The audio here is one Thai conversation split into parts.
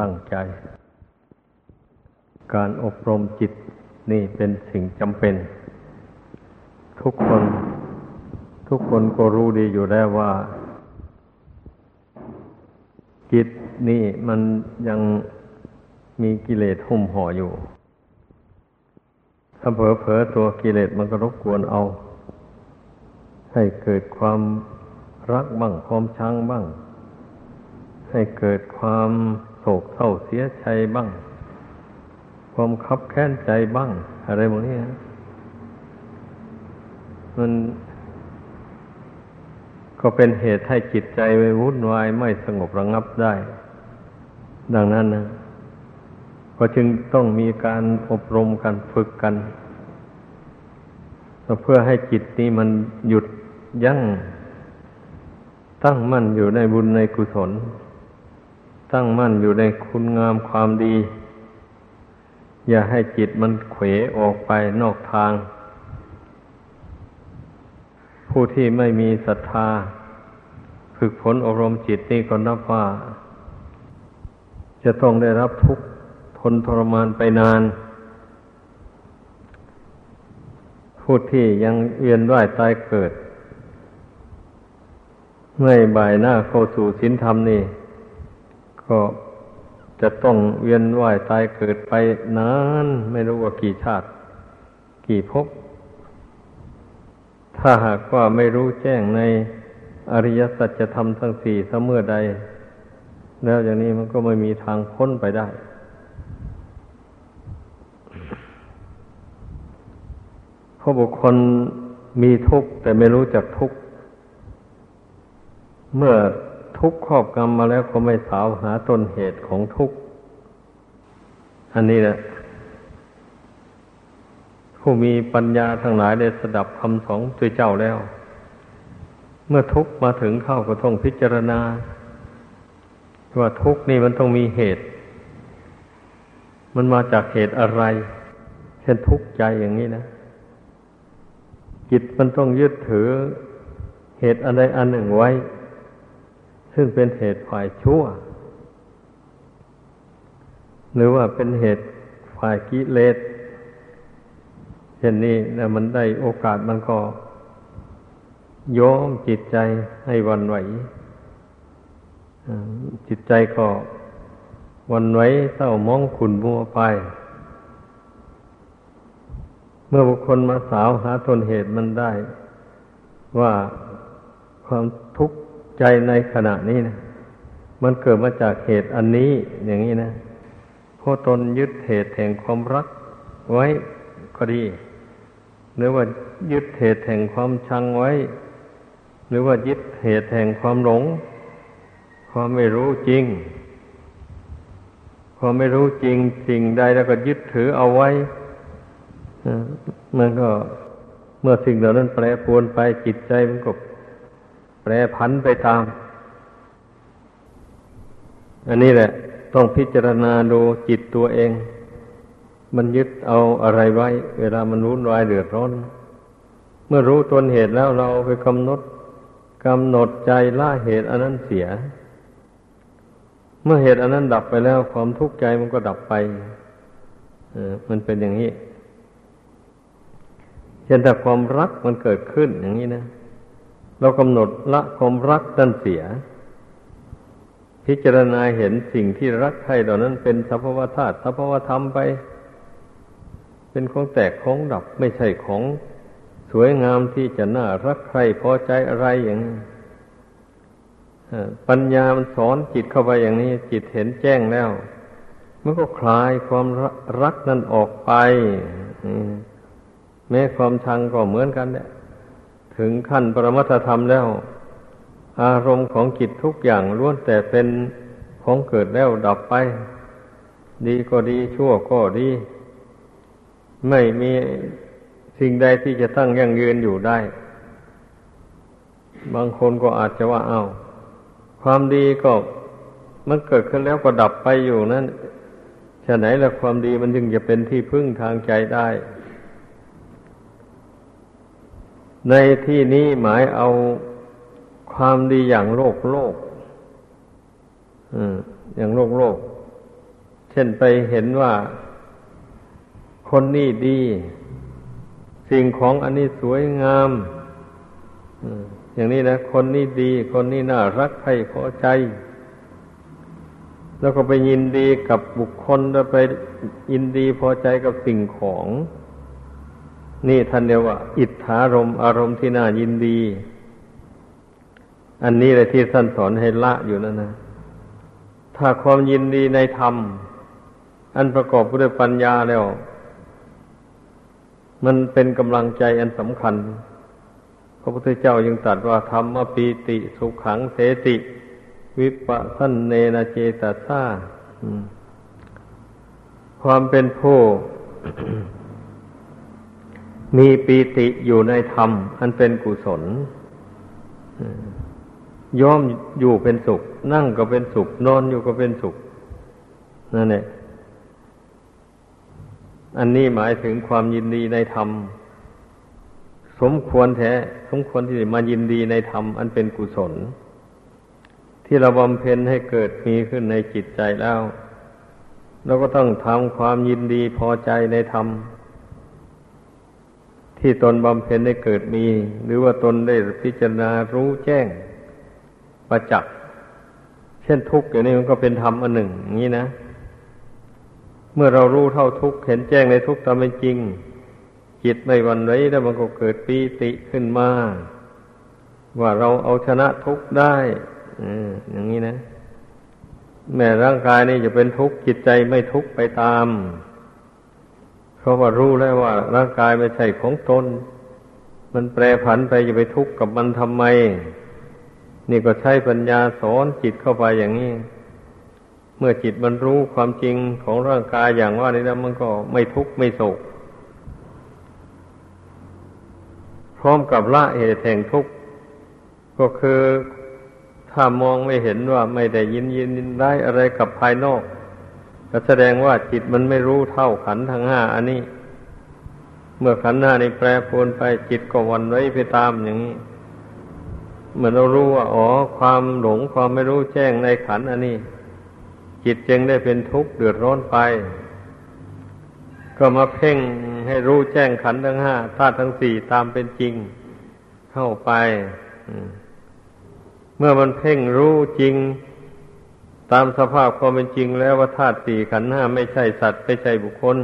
ตั้งใจ การอบรมจิตนี่เป็นสิ่งจำเป็น ทุกคนทุกคนก็รู้ดีอยู่แล้วว่า จิตนี่มันยังมีกิเลสหุ้มห่ออยู่ ถ้าเผลอๆตัวกิเลสมันก็รบกวนเอา ให้เกิดความรักบ้างความชังบ้าง ให้เกิดความ โศกเศร้าเสียใจบ้าง ความคับแค้นใจบ้าง อะไรพวกนี้นะมันก็เป็นเหตุให้จิตใจไปวุ่นวายไม่สงบระงับได้ ดังนั้นนะก็จึงต้องมีการอบรมกันฝึกกันเพื่อให้จิตนี้มันหยุดยั้งตั้งมั่นอยู่ในบุญในกุศล ตั้งมั่นอยู่ในคุณงามความดี อย่าให้จิตมันเขวออกไปนอกทาง ผู้ที่ไม่มีศรัทธา ฝึกฝนอบรมจิตนี่ก็นับว่า จะต้องได้รับทุกข์ทนทรมานไปนาน ผู้ที่ยังเวียนว่ายตายเกิด ไม่บ่ายหน้าเข้าสู่ศีลธรรมนี่ ก็จะต้องเวียนว่ายตายเกิดไปนาน ไม่รู้ว่ากี่ชาติ กี่ภพถ้าหากว่าไม่รู้แจ้งในอริยสัจธรรมทั้งสี่เสมอใด แล้วอย่างนี้มันก็ไม่มีทางพ้นไปได้ เพราะบุคคลมีทุกข์แต่ไม่รู้จักทุกข์เมื่อ ทุกข์ครอบกรรมมาแล้วก็ไม่สาวหาต้นเหตุของทุกข์ อันนี้แหละ ผู้มีปัญญาทั้งหลายได้สดับคำสองตัวเจ้าแล้ว เมื่อทุกข์มาถึงเข้าก็ต้องพิจารณา ว่าทุกข์นี่มันต้องมีเหตุ มันมาจากเหตุอะไร เช่นทุกข์ใจอย่างนี้นะจิตมันต้องยึดถือเหตุอะไรอันหนึ่งไว้ ซึ่งเป็นเหตุฝ่ายชั่ว หรือว่าเป็นเหตุฝ่ายกิเลสเช่นนี้นะมันได้โอกาสมันก็โยมจิตใจให้วันไหวจิตใจก็วันไหวเศร้ามองขุนมัวไป เมื่อบุคคลมาสาวหาทนเหตุมันได้ ว่าความ ใจในขณะนี้นะมันเกิดมาจากเหตุอันนี้อย่างนี้นะเพราะตนยึดเหตุแห่งความรักไว้ก็ดี หรือว่ายึดเหตุแห่งความชังไว้ หรือว่ายึดเหตุแห่งความหลง ความไม่รู้จริง ความไม่รู้จริงสิ่งใดแล้วก็ยึดถือเอาไว้มันก็เมื่อสิ่งเหล่านั้นแปรปรวนไปจิตใจมันก็ แปรผันไปตาม อันนี้แหละ ต้องพิจารณาดูจิตตัวเอง มันยึดเอาอะไรไว้ เวลามันรุนวายเดือดร้อน เมื่อรู้ต้นเหตุแล้วเราไปกำหนดกำหนดใจละเหตุอันนั้นเสีย เมื่อเหตุอันนั้นดับไปแล้ว ความทุกข์ใจมันก็ดับไปเออมันเป็นอย่างนี้ เช่นแต่ความรักมันเกิดขึ้นอย่างนี้นะ เรากำหนดละความรักนั่นเสีย พิจารณาเห็นสิ่งที่รักใครเหล่านั้นเป็นสภาวธาตุสภาวธรรมไป เป็นของแตกของดับไม่ใช่ของสวยงามที่จะน่ารักใครพอใจอะไรอย่างนี้ปัญญามันสอนจิตเข้าไปอย่างนี้ จิตเห็นแจ้งแล้วมันก็คลายความรักนั้นออกไป แม้ความชังก็เหมือนกันเนี่ย ถึงขั้นปรมัตธรรมแล้ว อารมณ์ของจิตทุกอย่างล้วนแต่เป็นของเกิดแล้วดับไป ดีก็ดีชั่วก็ดี ไม่มีสิ่งใดที่จะตั้งยั่งยืนอยู่ได้ บางคนก็อาจจะว่าเอา้าความดีก็มันเกิดขึ้นแล้วก็ดับไปอยู่นั่นฉะไหนละความดีมันจึงจะเป็นที่พึ่งทางใจได้ ในที่นี้หมายเอาความดีอย่างโลกโลกอย่างโลกโลก เช่นไปเห็นว่าคนนี้ดี สิ่งของอันนี้สวยงามอย่างนี้นะ คนนี้ดี คนนี้น่ารักใครพอใจ แล้วก็ไปยินดีกับบุคคลแล้วไปยินดีพอใจกับสิ่งของ นี่ท่านเรียกว่า อิทธารมอารมณ์ที่น่ายินดี อันนี้แหละที่ท่านสอนให้ละอยู่นั่นนะ ถ้าความยินดีในธรรม อันประกอบด้วยปัญญาแล้ว มันเป็นกำลังใจอันสำคัญ พระพุทธเจ้ายังตรัสว่าธรรมปีติสุขขังเสติ วิปัสสนเนนเจตสาความเป็นผู้ มีปีติอยู่ในธรรม อันเป็นกุศลย่อมอยู่เป็นสุข นั่งก็เป็นสุข นอนอยู่ก็เป็นสุขนั่นแหละอันนี้หมายถึงความยินดีในธรรม สมควรแท้สมควรที่จะมายินดีในธรรม อันเป็นกุศล ที่เราบำเพ็ญให้เกิดมีขึ้นในจิตใจแล้วเราก็ต้องทำความยินดีพอใจในธรรม ที่ตนบำเพ็ญได้เกิดมี หรือว่าตนได้พิจารณารู้แจ้ง ประจักษ์เช่นทุกข์อย่างนี้มันก็เป็นธรรมอันหนึ่งอย่างนี้นะเมื่อเรารู้เท่าทุกข์เห็นแจ้งในทุกข์ตามเป็นจริง จิตไม่วันไหวแล้วมันก็เกิดปีติขึ้นมา ว่าเราเอาชนะทุกข์ได้อย่างนี้นะ แม้ร่างกายนี่จะเป็นทุกข์จิตใจไม่ทุกข์ไปตาม เพราะว่ารู้แล้วว่า ร่างกายไม่ใช่ของตน มันแปรผันไปจะไปทุกข์กับมันทำไม นี่ก็ใช้ปัญญาสอนจิตเข้าไปอย่างนี้ เมื่อจิตมันรู้ความจริงของร่างกายอย่างว่านี้แล้วมันก็ไม่ทุกข์ไม่โศกพร้อมกับละเหตุแห่งทุกข์ก็คือถ้ามองไม่เห็นว่าไม่ได้ยินยินได้อะไรกับภายนอก ก็แสดงว่าจิตมันไม่รู้เท่าขันทั้งห้าอันนี้ เมื่อขันห้านี้แปรปรวนไปจิตก็วันไว้ไปตามอย่างนี้เหมือนเรารู้ว่าอ๋อความหลงความไม่รู้แจ้งในขันอันนี้ จิตจึงได้เป็นทุกข์เดือดร้อนไป ก็มาเพ่งให้รู้แจ้งขันทั้งห้าธาตุทั้งสี่ตามเป็นจริงเข้าไปเมื่อมันเพ่งรู้จริง ตามสภาพความเป็นจริงแล้วว่าธาตุสี่ขันห้าไม่ใช่สัตว์ไม่ใช่บุคคล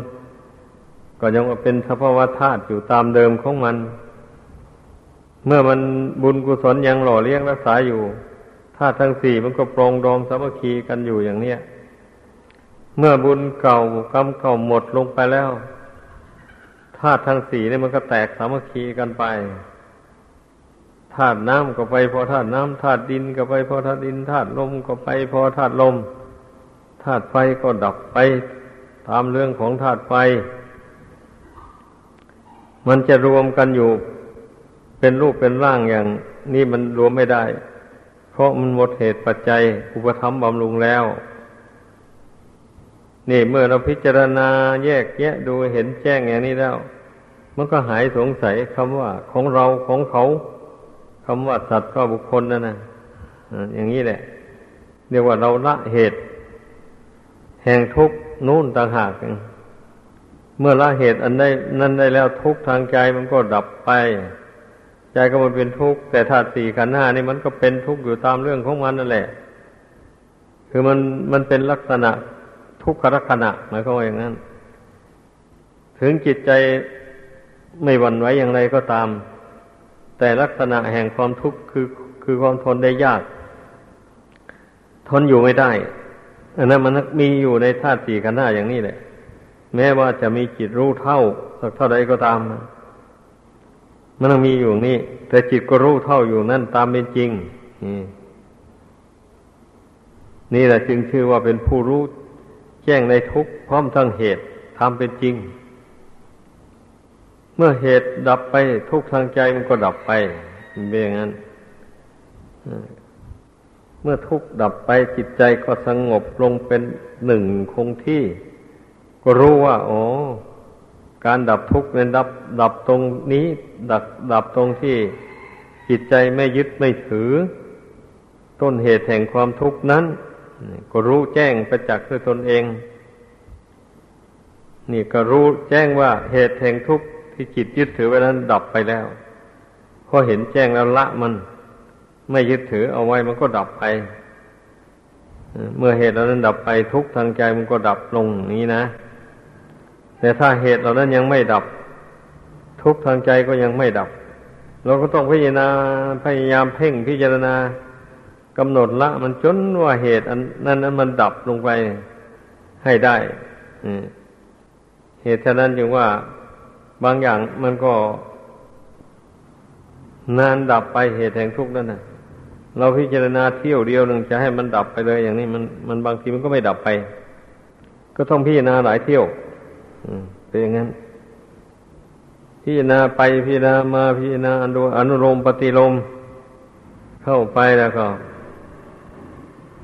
ก็ยังเป็นสภาวะธาตุอยู่ตามเดิมของมัน เมื่อมันบุญกุศลยังหล่อเลี้ยงรักษาอยู่ธาตุทั้งสี่มันก็ปรองดองสามัคคีกันอยู่อย่างเนี้ยเมื่อบุญเก่ากรรมเก่าหมดลงไปแล้วธาตุทั้งสี่นี่มันก็แตกสามัคคีกันไป ธาตุน้ำก็ไปพอธาตุน้ำธาตุดินก็ไปพอธาตุดินธาตุลมก็ไปพอธาตุลมธาตุไฟก็ดับไป ตามเรื่องของธาตุไฟ มันจะรวมกันอยู่ เป็นรูปเป็นร่างอย่าง นี้มันรวมไม่ได้ เพราะมันหมดเหตุปัจจัย อุปธรรมบำรุงแล้ว นี่เมื่อเราพิจารณาแยกแยะดูเห็นแจ้งอย่างนี้แล้ว มันก็หายสงสัยคำว่าของเราของเขา คำว่าสัตว์ก็บุคคลนั่นนะอย่างนี้แหละ เรียกว่าเราละเหตุ แห่งทุกข์นู่นต่างหากเมื่อละเหตุอันได้นั้นได้แล้วทุกข์ทางใจมันก็ดับไป ใจก็มันเป็นทุกข์แต่ธาตุสี่ขันธ์ห้านี่มันก็เป็นทุกข์อยู่ตามเรื่องของมันนั่นแหละ คือมันมันเป็นลักษณะทุกขลักษณะหมายความว่าอย่างนั้น ถึงจิตใจไม่หวั่นไหวอย่างไรก็ตาม แต่ลักษณะแห่งความทุกข์คือคือความทนได้ยาก ทนอยู่ไม่ได้ อันนั้นมันมีอยู่ในธาตุสี่ขันธ์ห้าอย่างนี้แหละ แม้ว่าจะมีจิตรู้เท่า สักเท่าใดก็ตาม มันต้องมีอยู่นี่ แต่จิตก็รู้เท่าอยู่นั่นตามเป็นจริงนี่แหละจึงชื่อว่าเป็นผู้รู้แจ้งในทุกพร้อมทั้งเหตุทำเป็นจริง มื่อเหตุดับไปทุกทางใจมันก็ดับไปเป็นอย่างนั้นเมื่อทุกดับไปจิตใจก็สงบลงเป็นหนึ่งคงที่ ก็รู้ว่าอ๋อการดับทุกข์นั้นดับ ดับตรงนี้ ดับดับตรงที่จิตใจไม่ยึดไม่ถือ ต้นเหตุแห่งความทุกข์นั้น ก็รู้แจ้งประจักษ์ด้วยตนเอง นี่ก็รู้แจ้งว่าเหตุแห่งทุกข์ ที่จิตยึดถือไว้นั้นดับไปแล้วพอเห็นแจ้งแล้วละมัน ไม่ยึดถือเอาไว้มันก็ดับไป เมื่อเหตุเหล่านั้นดับไปทุกทางใจมันก็ดับลงนี้นะ แต่ถ้าเหตุเหล่านั้นยังไม่ดับ ทุกทางใจก็ยังไม่ดับ เราก็ต้องพิจารณาพยายามเพ่งพิจารณากำหนดละ มันจนว่าเหตุ อันนั้นนั้นมันดับลงไปให้ได้เหตุฉะนั้นจึงว่า บางอย่างมันก็ นานดับไปเหตุแห่งทุกข์นั่นนะเราพิจารณาเที่ยวเดียวหนึ่งจะให้มันดับไปเลย อย่างนี้มันมันบางทีมันก็ไม่ดับไป ก็ต้องพิจารณาหลายเที่ยวเป็นอย่างนั้น พิจารณาไปพิจารณามาพิจารณาอนุอนุโลมปฏิโลมเข้าไปแล้วก็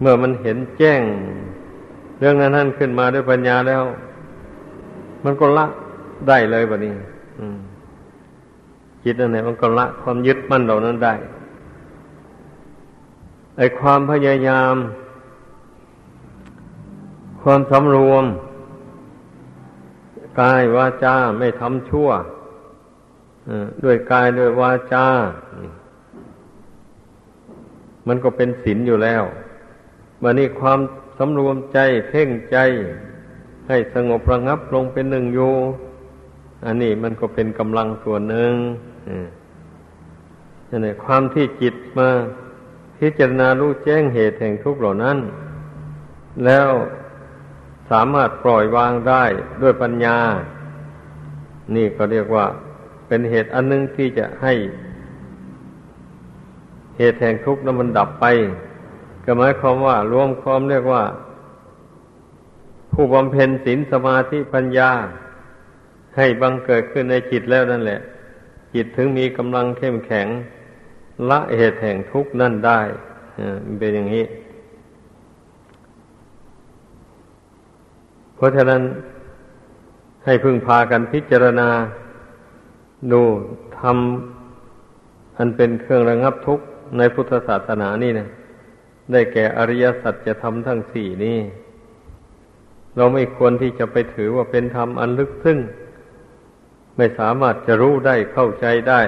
เมื่อมันเห็นแจ้ง เรื่องนั้นนั่นขึ้นมาด้วยปัญญาแล้ว มันก็ละ ได้เลยแบบนี้จิตนั่นแหละมันก็ละความยึดมั่นเหล่านั้นได้ไอความพยายาม ความสำรวมกายวาจาไม่ทำชั่วด้วยกายด้วยวาจา มันก็เป็นศีลอยู่แล้ววันนี้ความสำรวมใจเพ่งใจ ให้สงบระงับลงเป็นหนึ่งอยู่ อันนี้มันก็เป็นกำลังส่วนหนึ่งนี่นความที่จิตมาพิจารณารู้แจ้งเหตุแห่งทุกข์เหล่านั้น แล้วสามารถปล่อยวางได้ด้วยปัญญา นี่ก็เรียกว่า เป็นเหตุอันนึงที่จะให้ เหตุแห่งทุกข์นั้นมันดับไป ก็หมายความว่ารวมความเรียกว่า ผู้บำเพ็ญศีลสมาธิปัญญา ให้บังเกิดขึ้นในจิตแล้วนั่นแหละ จิตถึงมีกำลังเข้มแข็ง ละเหตุแห่งทุกข์นั่นได้มันเป็นอย่างนี้ เพราะฉะนั้นให้พึงพากันพิจารณา ดูทำอันเป็นเครื่องระงับทุกข์ในพุทธศาสนานี่นะได้แก่อริยสัจจะทำทั้งสี่นี้เราไม่ควรที่จะไปถือว่าเป็นธรรมอันลึกซึ้ง ไม่สามารถจะรู้ได้เข้าใจได้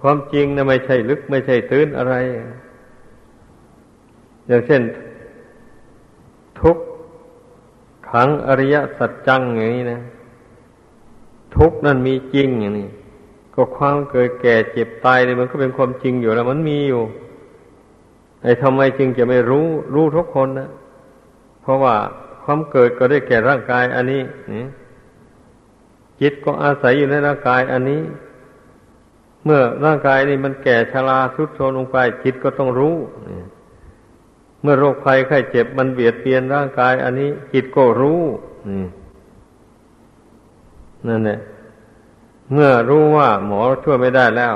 ความจริงนะไม่ใช่ลึกไม่ใช่ตื้นอะไร อย่างเช่น ทุกขังอริยสัจจังอย่างนี้นะ ทุกนั่นมีจริงอย่างนี้ก็ความเกิดแก่เจ็บตายเลยมันก็เป็นความจริงอยู่แล้ว มันมีอยู่ไอ้ทำไมจึงจะไม่รู้ รู้ทุกคนนะเพราะว่าความเกิดก็ได้แก่ร่างกาย อันนี้นี่ จิตก็อาศัยอยู่ในร่างกายอันนี้ เมื่อร่างกายนี้มันแก่ชราทุดโทรมลงไป จิตก็ต้องรู้ เมื่อโรคภัยไข้เจ็บมันเบียดเบียนร่างกายอันนี้ จิตก็รู้นั่นแหละเมื่อรู้ว่าหมอช่วยไม่ได้แล้ว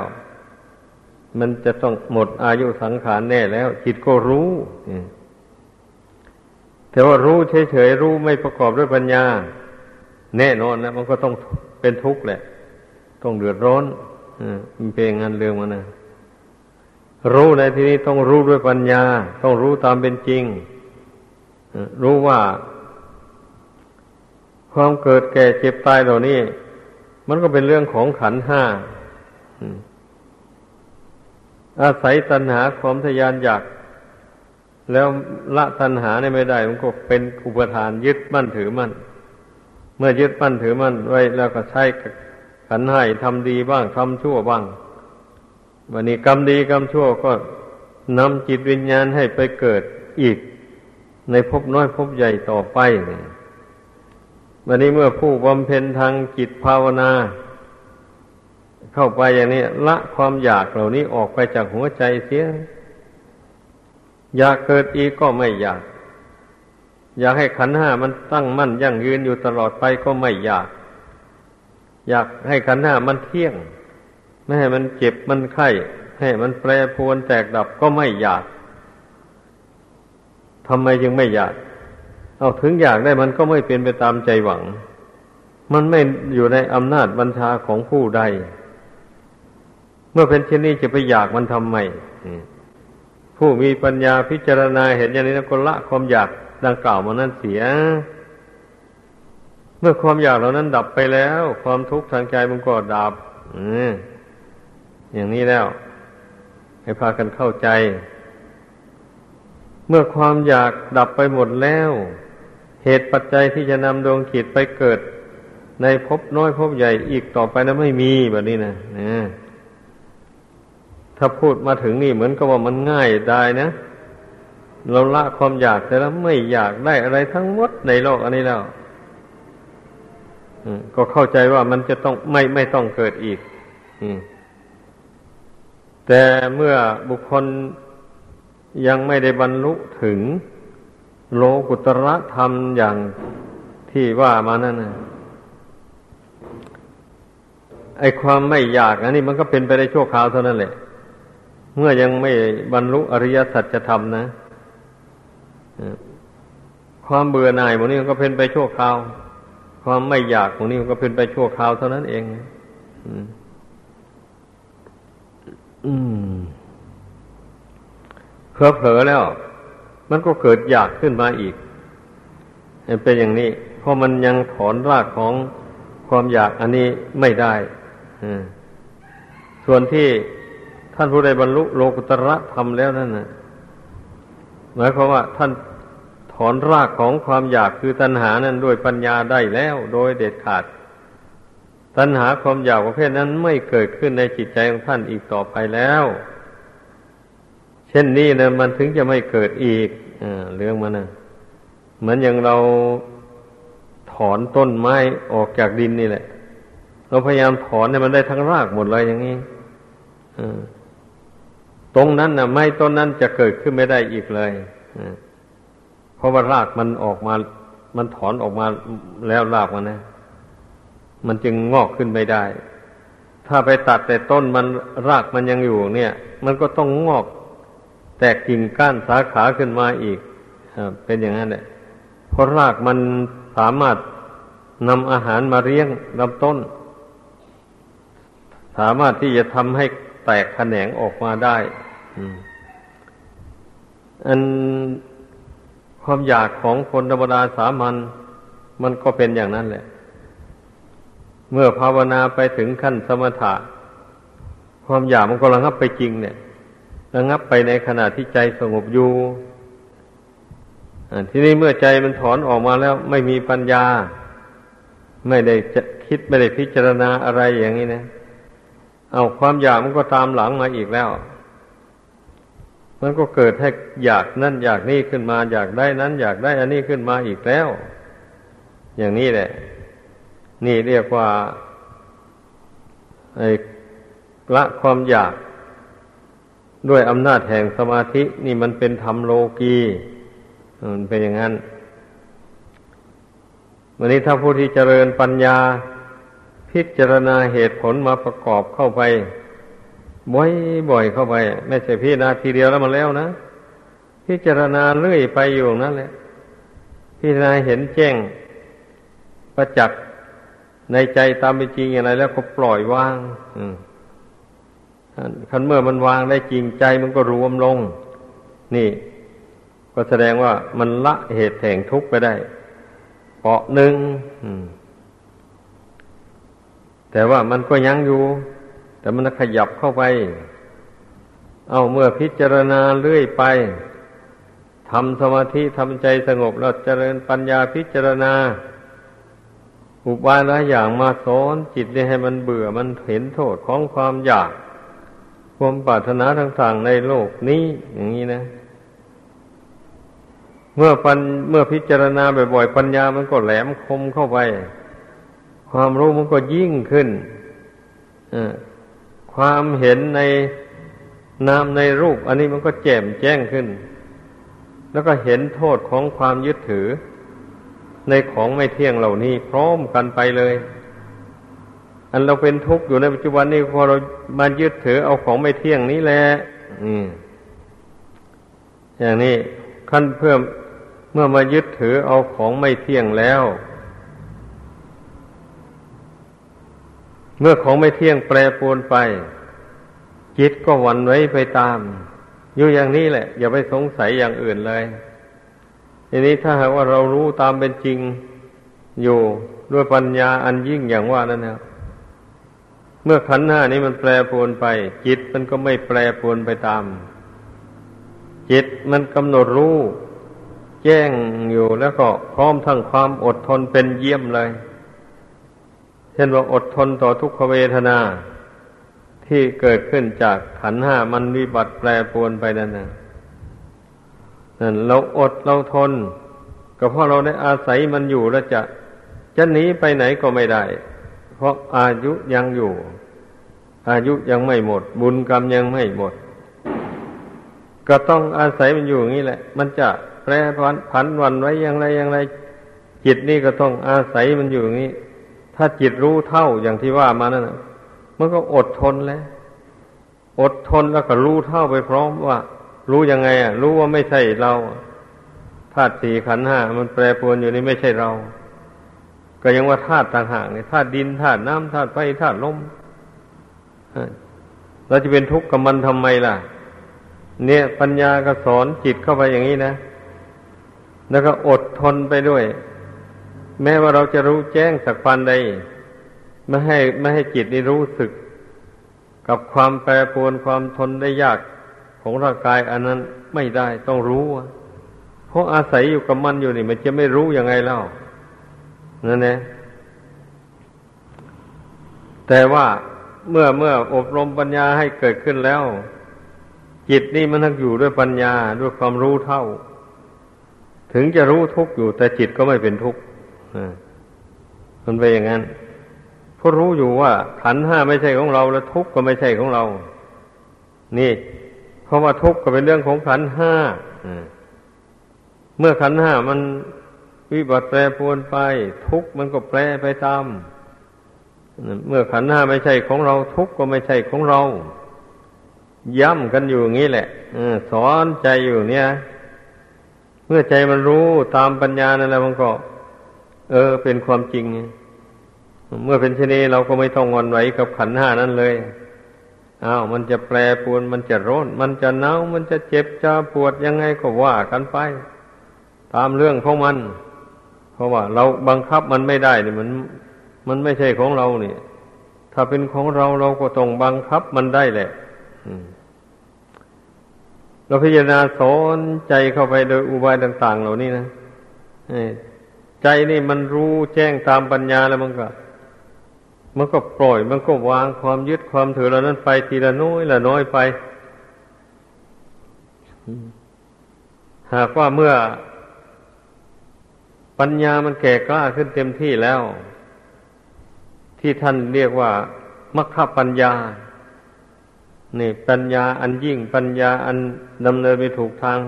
มันจะต้องหมดอายุสังขารแน่แล้ว จิตก็รู้แต่ว่ารู้เฉยๆรู้ไม่ประกอบด้วยปัญญา แน่นอนนะมันก็ต้องเป็นทุกข์แหละ ต้องเดือดร้อนมันเป็นงานเรื่องมันนะรู้ในที่นี้ต้องรู้ด้วยปัญญา ต้องรู้ตามเป็นจริงรู้ว่า ความเกิดแก่เจ็บตายเหล่านี้ มันก็เป็นเรื่องของขันห้าอาศัยตัณหาความทยานอยาก แล้วละตัณหาในไม่ได้ มันก็เป็นอุปทานยึดมั่นถือมั่น เมื่อยึดมั่นถือมั่นไว้แล้วก็ใช้ขันให้ทำดีบ้างทำชั่วบ้างวันนี้กรรมดีกรรมชั่วก็นำจิตวิญญาณให้ไปเกิดอีก ในภพน้อยภพใหญ่ต่อไปวันนี้เมื่อผู้บำเพ็ญทางจิตภาวนา เข้าไปอย่างนี้ละความอยากเหล่านี้ออกไปจากหัวใจเสีย อยากเกิดอีกก็ไม่อยาก อยากให้ขันห้ามันตั้งมั่นยั่งยืนอยู่ตลอดไปก็ไม่อยาก อยากให้ขันห้ามันเที่ยง ไม่ให้มันเจ็บมันไข้ให้มันแปรปรวนแตกดับก็ไม่อยากทำไมจึงไม่อยาก เอาถึงอยากได้มันก็ไม่เป็นไปตามใจหวัง มันไม่อยู่ในอำนาจบัญชาของผู้ใด เมื่อเป็นเช่นนี้จะไปอยากมันทำไมผู้มีปัญญาพิจารณาเห็นอย่างนี้แล้วก็ละความอยาก ดังกล่าวมานั้นเสีย เมื่อความอยากเหล่านั้นดับไปแล้ว ความทุกข์ทางใจมันก็ดับอย่างนี้แล้ว ให้พากันเข้าใจ เมื่อความอยากดับไปหมดแล้ว เหตุปัจจัยที่จะนำดวงขีดไปเกิด ในภพน้อยภพใหญ่อีกต่อไปนั้นไม่มีแบบนี้นะถ้าพูดมาถึงนี่เหมือนกับว่ามันง่ายได้นะ เราละความอยากแต่แล้วไม่อยากได้อะไรทั้งหมดในโลกอันนี้แล้วก็เข้าใจว่ามันจะต้องไม่ไม่ต้องเกิดอีกแต่เมื่อบุคคลยังไม่ได้บรรลุถึงโลกุตระธรรมอย่างที่ว่ามานั่นนะไอความไม่อยากอันนี้มันก็เป็นไปได้ชั่วคราวเท่านั้นแหละ เมื่อยังไม่บรรลุอริยสัจธรรมนะ ความเบื่อหน่ายพวกนี้มันก็เป็นไปชั่วคราว ความไม่อยากพวกนี้มันก็เป็นไปชั่วคราวเท่านั้นเอง อืมเผลอๆแล้ว มันก็เกิดอยากขึ้นมาอีก เป็นอย่างนี้ เพราะมันยังถอนรากของความอยากอันนี้ไม่ได้ส่วนที่ท่านผู้ใดบรรลุโลกุตระธรรมแล้วนั่นนะ หมายความว่าท่านถอนรากของความอยากคือตัณหานั้นด้วยปัญญาได้แล้วโดยเด็ดขาด ตัณหาความอยากประเภทนั้นไม่เกิดขึ้นในจิตใจของท่านอีกต่อไปแล้ว เช่นนี้นะมันถึงจะไม่เกิดอีกอเรื่องมันนะเหมือนอย่างเราถอนต้นไม้ออกจากดินนี่แหละ เราพยายามถอนให้มันได้ทั้งรากหมดเลยอย่างนี้ ตรงนั้นนะไม้ต้นนั้นจะเกิดขึ้นไม่ได้อีกเลยเพราะว่ารากมันออกมา มันถอนออกมาแล้วรากมันนะ มันจึงงอกขึ้นไม่ได้ ถ้าไปตัดแต่ต้นมันรากมันยังอยู่ เนี่ย มันก็ต้องงอก แตกกิ่งก้านสาขาขึ้นมาอีกเป็นอย่างนั้นแหละเพราะรากมันสามารถนำอาหารมาเลี้ยงลำต้น สามารถที่จะทำให้แตกแขนงออกมาได้ อันความอยากของคนธรรมดาสามัญมันก็เป็นอย่างนั้นแหละ เมื่อภาวนาไปถึงขั้นสมถะ ความอยากมันก็ระงับไปจริง เนี่ยระงับไปในขณะที่ใจสงบอยู่ทีนี้เมื่อใจมันถอนออกมาแล้วไม่มีปัญญา ไม่ได้จะคิดไม่ได้พิจารณาอะไรอย่างนี้นะ เอาความอยากมันก็ตามหลังมาอีกแล้ว มันก็เกิดให้อยากนั่นอยากนี่ขึ้นมา อยากได้นั้น อยากได้ อันนี้ขึ้นมาอีกแล้ว อย่างนี้แหละ นี่เรียกว่าไอ้ละความอยาก ด้วยอำนาจแห่งสมาธิ นี่มันเป็นธรรมโลกีมันเป็นอย่างนั้นวันนี้ถ้าผู้ที่เจริญปัญญา พิจารณาเหตุผลมาประกอบเข้าไป บ่อยๆเข้าไป ไม่ใช่พิจารณาทีเดียวแล้วมันแล้วนะพิจารณาเรื่อยไปอยู่นั่นแหละพิจารณาเห็นแจ้งประจักษ์ในใจตามเป็นจริงอย่างไร แล้วก็ปล่อยวางคันเมื่อมันวางได้จริงใจมันก็รวมลง นี่ ก็แสดงว่ามันละเหตุแห่งทุกข์ไปได้เปาะหนึ่งแต่ว่ามันก็ยังอยู่ แต่มันขยับเข้าไป เอาเมื่อพิจารณาเรื่อยไปทำสมาธิทำใจสงบแล้วเจริญปัญญาพิจารณา อุบายหลายอย่างมาสอนจิตนี่ให้มันเบื่อมันเห็นโทษของความอยาก ความปรารถนาต่างๆในโลกนี้อย่างนี้นะ เมื่อปัญเมื่อพิจารณาบ่อยๆปัญญามันก็แหลมคมเข้าไป ความรู้มันก็ยิ่งขึ้นอ ความเห็นในนามในรูป อันนี้มันก็แจ่มแจ้งขึ้น แล้วก็เห็นโทษของความยึดถือ ในของไม่เที่ยงเหล่านี้พร้อมกันไปเลย อันเราเป็นทุกข์อยู่ในปัจจุบันนี้พอเรามายึดถือเอาของไม่เที่ยงนี้แหละอย่างนี้ขั้นเพิ่มเมื่อมายึดถือเอาของไม่เที่ยงแล้ว เมื่อของไม่เที่ยงแปรปรวนไป จิตก็หวั่นไหวไปตาม อยู่อย่างนี้แหละ อย่าไปสงสัยอย่างอื่นเลยทีนี้ถ้าหากว่าเรารู้ตามเป็นจริงอยู่ด้วยปัญญาอันยิ่งอย่างว่านั่นนะเมื่อขันธ์ห้านี้มันแปรปรวนไป จิตมันก็ไม่แปรปรวนไปตาม จิตมันกำหนดรู้ แจ้งอยู่แล้วก็พร้อมทั้งความอดทนเป็นเยี่ยมเลย เช่นว่าอดทนต่อทุกขเวทนาที่เกิดขึ้นจากขันห้ามันวิบัติแปรปวนไปนั่นนะนั่นเราอดเราทน ก็เพราะเราได้อาศัยมันอยู่แล้วจะจะหนีไปไหนก็ไม่ได้ เพราะอายุยังอยู่ อายุยังไม่หมด บุญกรรมยังไม่หมด ก็ต้องอาศัยมันอยู่อย่างนี้แหละ มันจะแปรผันผันวันไว้อย่างไรอย่างไร จิตนี่ก็ต้องอาศัยมันอยู่อย่างนี้ ถ้าจิตรู้เท่าอย่างที่ว่ามานั่นมันก็อดทนแล้ว อดทนแล้วก็รู้เท่าไปพร้อมว่า รู้ยังไง อะ รู้ว่าไม่ใช่เราธาตุสี่ขันห้ามันแปรปรวนอยู่นี่ไม่ใช่เรา ก็ยังว่าธาตุต่างหากเนี่ยธาตุดินธาตุน้ำธาตุไฟธาตุลมเราจะเป็นทุกข์กับมันทำไมล่ะ เนี่ยปัญญาก็สอนจิตเข้าไปอย่างนี้นะ แล้วก็อดทนไปด้วย แม้ว่าเราจะรู้แจ้งสักพันใดไม่ให้ไม่ให้จิตนี่รู้สึก กับความแปรปรวนความทนได้ยากของร่างกายอันนั้นไม่ได้ต้องรู้เพราะอาศัยอยู่กับมันอยู่นี่ มันจะไม่รู้ยังไงเล่านั่นเองแต่ว่าเมื่อเมื่ออบรมปัญญาให้เกิดขึ้นแล้ว จิตนี่มันต้งอยู่ด้วยปัญญาด้วยความรู้เท่า ถึงจะรู้ทุกข์อยู่แต่จิตก็ไม่เป็นทุกข์ มันไปอย่างนั้นเพราะรู้อยู่ว่าขันห้าไม่ใช่ของเรา แล้วทุกข์ก็ไม่ใช่ของเรา นี่ เพราะว่าทุกข์ก็เป็นเรื่องของขันห้าเมื่อขันห้ามันวิบัติแปรปวนไป ทุกข์มันก็แปรไปตามเมื่อขันห้าไม่ใช่ของเรา ทุกข์ก็ไม่ใช่ของเรา ย้ำกันอยู่อย่างนี้แหละสอนใจอยู่เนี่ย เมื่อใจมันรู้ตามปัญญานั่นแหละมันก็ เออ เป็นความจริง เมื่อเป็นเช่นนี้เราก็ไม่ต้องวันไหวกับขันห้านั้นเลยอ้าวมันจะแปรปวนมันจะร้อนมันจะหนาวมันจะเจ็บจะปวดยังไงก็ว่ากันไป ตามเรื่องของมัน เพราะว่า เราบังคับมันไม่ได้เนี่มัน มันไม่ใช่ของเราเนี่ยถ้าเป็นของเราเราก็ต้องบังคับมันได้แหละเราพิจารณาสอนใจเข้าไปโดยอุบายต่าง ๆ เหล่านี้นะ ใจนี่มันรู้แจ้งตามปัญญาแล้วมันก็มันก็ปล่อย มันก็วางความยึดความถือเหล่านั้นไปทีละน้อยละน้อยไป หากว่าเมื่อ ปัญญามันแก่กล้าขึ้นเต็มที่แล้ว ที่ท่านเรียกว่ามัคคปัญญา นี่ ปัญญาอันยิ่งปัญญาอันดำเนินไปถูกทาง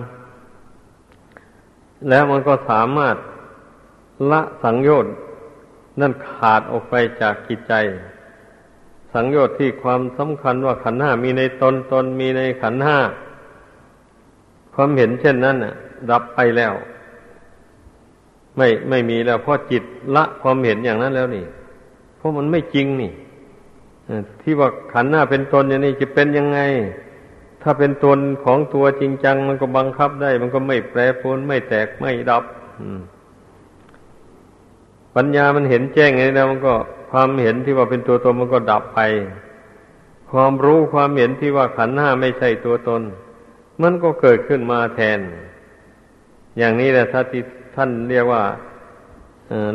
แล้วมันก็สามารถ ละสังโยชน์นั่นขาดออกไปจากกิจใจ สังโยชน์ที่ความสำคัญว่าขันห้ามีในตนตนมีในขันห้าความเห็นเช่นนั้นอะ ดับไปแล้ว ไม่ไม่มีแล้วเพราะจิตละความเห็นอย่างนั้นแล้วนี่ เพราะมันไม่จริงนี่ที่ว่าขันหน้าเป็นตนอย่างนี้จะเป็นยังไง ถ้าเป็นตนของตัวจริงจัง มันก็บังคับได้ มันก็ไม่แปรปรวนไม่แตกไม่ดับ ปัญญามันเห็นแจ้งไงแล้วมันก็ความเห็นที่ว่าเป็นตัวตนมันก็ดับไป ความรู้ความเห็นที่ว่าขันห้าไม่ใช่ตัวตน มันก็เกิดขึ้นมาแทน อย่างนี้แหละถ้าที่ท่านเรียกว่า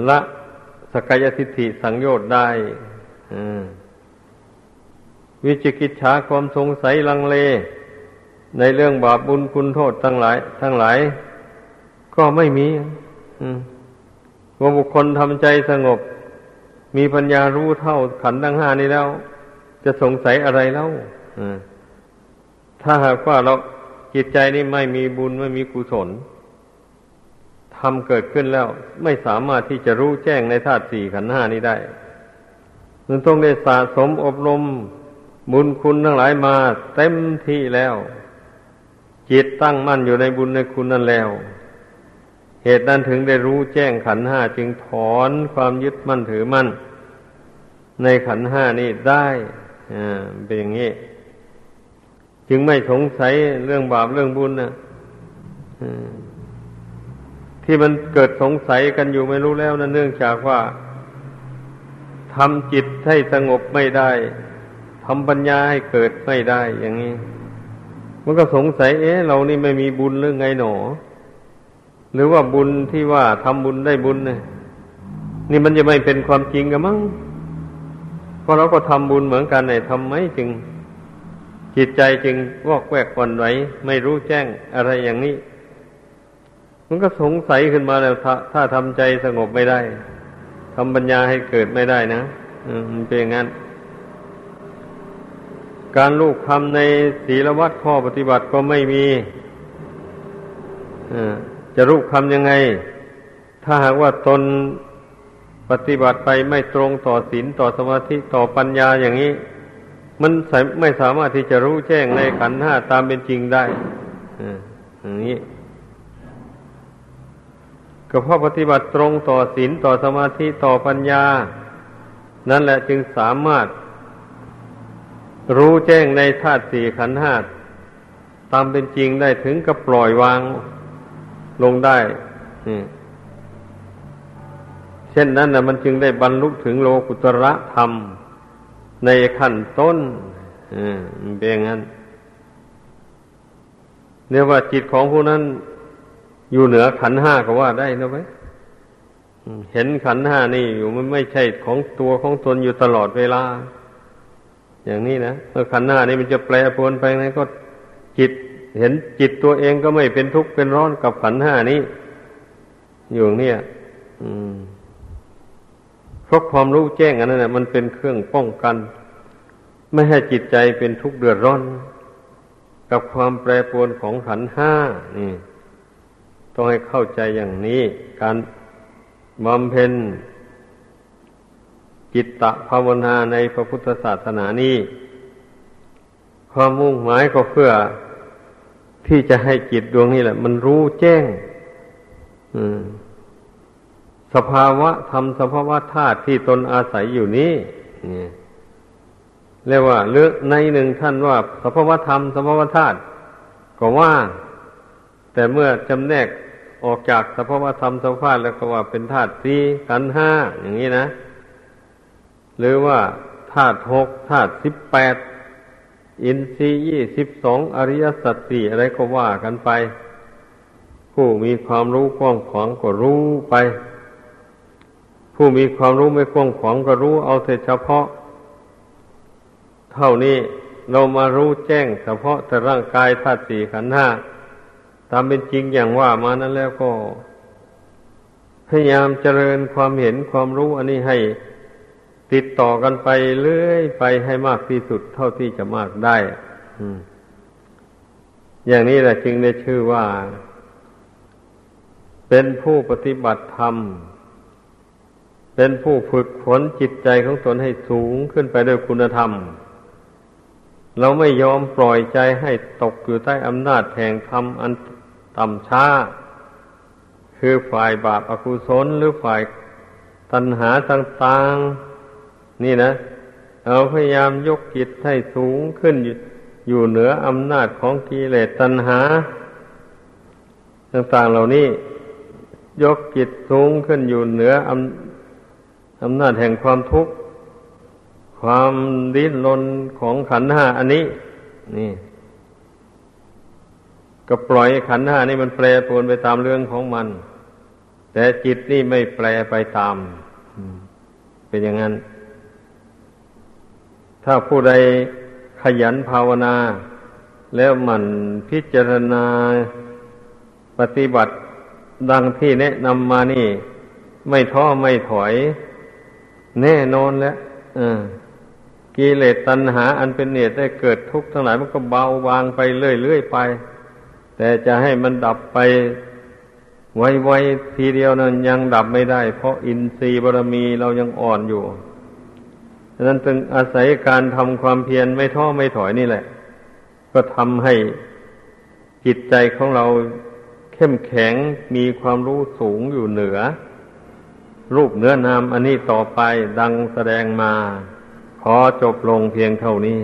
ละสกายทิฏฐิสังโยชน์ได้วิจิกิจฉาความสงสัยลังเล ในเรื่องบาปบุญคุณโทษทั้งหลาย ทั้งหลาย ก็ไม่มี ว่าบุคคลทำใจสงบ มีปัญญารู้เท่าขันทั้งห้านี้แล้ว จะสงสัยอะไรเล่าถ้าหากว่าเราจิตใจนี่ไม่มีบุญไม่มีกุศลทำเกิดขึ้นแล้ว ไม่สามารถที่จะรู้แจ้งในธาตุสี่ขันธ์ห้านี้ได้มันต้องได้สะสมอบรมบุญคุณทั้งหลายมาเต็มที่แล้ว จิตตั้งมั่นอยู่ในบุญในคุณนั่นแล้ว เหตุนั้นถึงได้รู้แจ้งขันห้าจึงถอนความยึดมั่นถือมั่น ในขันห้านี้ได้อ่าเป็นอย่างนี้ จึงไม่สงสัยเรื่องบาปเรื่องบุญนะที่มันเกิดสงสัยกันอยู่ไม่รู้แล้วนั่นเนื่องจากว่าทำจิตให้สงบไม่ได้ทำปัญญาให้เกิดไม่ได้อย่างนี้ มันก็สงสัย เอ๊ะ เรานี่ไม่มีบุญหรือไงหนอ หรือว่าบุญที่ว่าทำบุญได้บุญเนี่ยนี่มันจะไม่เป็นความจริงกันมั้งเพราะเราก็ทำบุญเหมือนกันเนี่ยทำไมจึง จิตใจจึงวอกแวกก่อนไหวไม่รู้แจ้งอะไรอย่างนี้ มันก็สงสัยขึ้นมาแล้วถ้าถ้าทำใจสงบไม่ได้ทำปัญญาให้เกิดไม่ได้นะมันเป็นอย่างนั้น การลูกคำในศีลวัดข้อปฏิบัติก็ไม่มีอ จะรูปคำยังไง ถ้าหากว่าตนปฏิบัติไปไม่ตรงต่อศีลต่อสมาธิต่อปัญญาอย่างนี้ มันไม่สามารถที่จะรู้แจ้งในขันห้าตามเป็นจริงได้อย่างนี้ก็เพราะปฏิบัติตรงต่อศีลต่อสมาธิต่อปัญญา นั่นแหละจึงสามารถ รู้แจ้งในธาตุสี่ขันธ์ห้าตามเป็นจริงได้ถึงกับปล่อยวาง ลงได้เช่นนั้นนะมันจึงได้บรรลุถึงโลกุตระธรรม ในขั้นต้นเป็นอย่างนั้นเรียกว่าจิตของผู้นั้นอยู่เหนือขันห้าก็ว่าได้นะไหมเห็นขันห้านี่อยู่มันไม่ใช่ของตัวของตนอยู่ตลอดเวลา อย่างนี้นะเมื่อขันห้านี่มันจะแปรปรวนไปไหนก็จิต เห็นจิตตัวเองก็ไม่เป็นทุกข์เป็นร้อนกับขันห้านี้ อยู่เนี่ยเพราะความรู้แจ้งอันนั้นมันเป็นเครื่องป้องกัน ไม่ให้จิตใจเป็นทุกข์เดือดร้อน กับความแปรปรวนของขันห้านี่ต้องให้เข้าใจอย่างนี้ การบำเพ็ญจิตตภาวนาในพระพุทธศาสนานี้ ความมุ่งหมายก็เพื่อ ที่จะให้จิตดวงนี้แหละ มันรู้แจ้งสภาวะธรรมสภาวะธาตุที่ตนอาศัยอยู่นี้เรียกว่าเลือกในหนึ่งท่านว่า สภาวะธรรมสภาวะธาตุก็ว่า แต่เมื่อจำแนกออกจากสภาวะธรรมสภาพแล้วก็ว่าเป็นธาตุสี่ขันห้าอย่างนี้นะ หรือว่าธาตุหกธาตุสิบแปด อินทรีย์ยี่สิบสองอริยสัจสี่อะไรก็ว่ากันไป ผู้มีความรู้กว้างขวางก็รู้ไป ผู้มีความรู้ไม่กว้างขวางก็รู้เอาแต่เฉพาะ เท่านี้เรามารู้แจ้งเฉพาะแต่ร่างกายธาตุสี่ขันธ์ห้าตามเป็นจริงอย่างว่ามานั้นแล้วก็ พยายามเจริญความเห็นความรู้อันนี้ให้ ติดต่อกันไปเรื่อยไปให้มากที่สุดเท่าที่จะมากได้อย่างนี้แหละจึงได้ชื่อว่า เป็นผู้ปฏิบัติธรรม เป็นผู้ฝึกฝนจิตใจของตนให้สูงขึ้นไปด้วยคุณธรรม เราไม่ยอมปล่อยใจให้ตกอยู่ใต้อำนาจแห่งธรรมอันต่ำช้า คือฝ่ายบาปอกุศลหรือฝ่ายตัณหาต่างๆ นี่นะ เราพยายามยกจิตให้สูงขึ้นอยู่เหนืออำนาจของกิเลสตัณหา ต่างๆเหล่านี้ ยกจิตสูงขึ้นอยู่เหนืออำอำนาจแห่งความทุกข์ความดิ้นรนของขันธ์ห้าอันนี้ นี่ ก็ปล่อยขันธ์ห้านี่มันแปรปรวนไปตามเรื่องของมัน แต่จิตนี่ไม่แปรไปตาม เป็นอย่างนั้น ถ้าผู้ใดขยันภาวนา แล้วมันพิจารณาปฏิบัติดังที่แนะนำมานี่ ไม่ท้อไม่ถอย แน่นอนแล้วกิเลสตัณหา อันเป็นเหตุได้เกิดทุกข์ทั้งหลายมันก็เบาบางไปเรื่อยๆไป แต่จะให้มันดับไปไวๆทีเดียวนั้นยังดับไม่ได้ เพราะอินทรีย์บารมีเรายังอ่อนอยู่ นั้นจึงอาศัยการทำความเพียรไม่ท้อไม่ถอยนี่แหละ ก็ทำให้จิตใจของเราเข้มแข็งมีความรู้สูงอยู่เหนือ รูปเนื้อนามอันนี้ต่อไปดังแสดงมา ขอจบลงเพียงเท่านี้